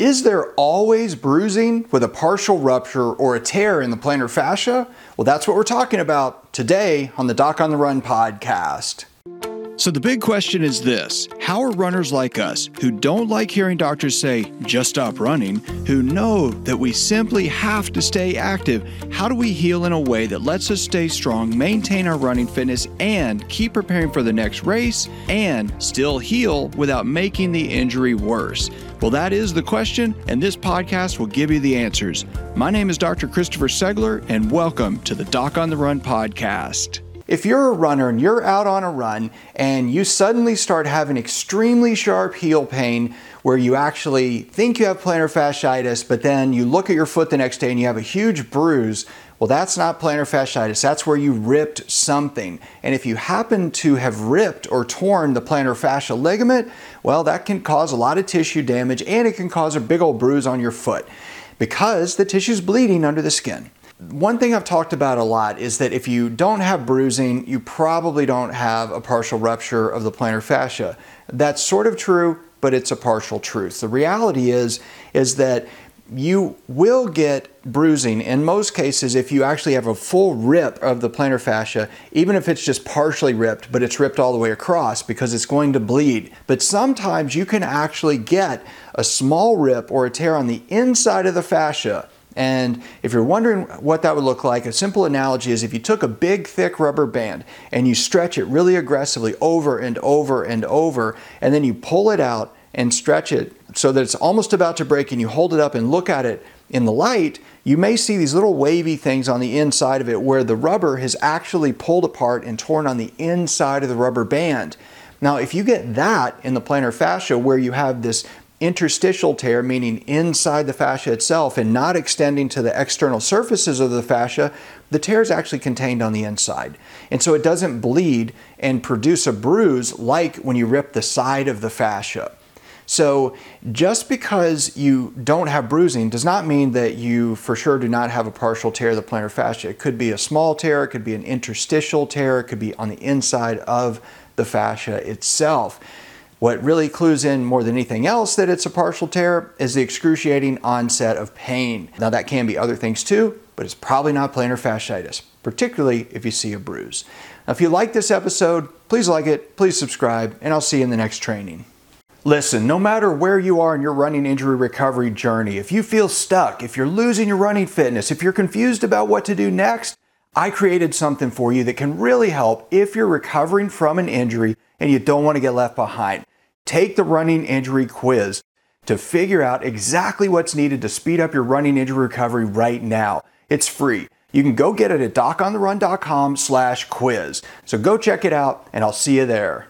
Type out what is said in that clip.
Is there always bruising with a partial rupture or a tear in the plantar fascia? Well, that's what we're talking about today on the Doc on the Run podcast. So, the big question is this How are runners like us, who don't like hearing doctors say, just stop running, who know that we simply have to stay active, how do we heal in a way that lets us stay strong, maintain our running fitness, and keep preparing for the next race, and still heal without making the injury worse? Well, that is the question, and this podcast will give you the answers. My name is Dr. Christopher Segler, and welcome to the Doc on the Run podcast. If you're a runner and you're out on a run and you suddenly start having extremely sharp heel pain where you actually think you have plantar fasciitis, but then you look at your foot the next day and you have a huge bruise, well, that's not plantar fasciitis. That's where you ripped something. And if you happen to have ripped or torn the plantar fascia ligament, well, that can cause a lot of tissue damage and it can cause a big old bruise on your foot because the tissue's bleeding under the skin. One thing I've talked about a lot is that if you don't have bruising, you probably don't have a partial rupture of the plantar fascia. That's sort of true, but it's a partial truth. The reality is is that you will get bruising in most cases if you actually have a full rip of the plantar fascia, even if it's just partially ripped, but it's ripped all the way across because it's going to bleed. But sometimes you can actually get a small rip or a tear on the inside of the fascia and if you're wondering what that would look like, a simple analogy is if you took a big, thick rubber band and you stretch it really aggressively over and over and over, and then you pull it out and stretch it so that it's almost about to break, and you hold it up and look at it in the light, you may see these little wavy things on the inside of it where the rubber has actually pulled apart and torn on the inside of the rubber band. Now, if you get that in the plantar fascia where you have this interstitial tear, meaning inside the fascia itself and not extending to the external surfaces of the fascia, the tear is actually contained on the inside. And so it doesn't bleed and produce a bruise like when you rip the side of the fascia. So just because you don't have bruising does not mean that you for sure do not have a partial tear of the plantar fascia. It could be a small tear, it could be an interstitial tear, it could be on the inside of the fascia itself. What really clues in more than anything else that it's a partial tear is the excruciating onset of pain. Now, that can be other things too, but it's probably not plantar fasciitis, particularly if you see a bruise. Now, if you like this episode, please like it, please subscribe, and I'll see you in the next training. Listen, no matter where you are in your running injury recovery journey, if you feel stuck, if you're losing your running fitness, if you're confused about what to do next, I created something for you that can really help if you're recovering from an injury and you don't want to get left behind. Take the running injury quiz to figure out exactly what's needed to speed up your running injury recovery right now. It's free. You can go get it at docontherun.com slash quiz. So go check it out and I'll see you there.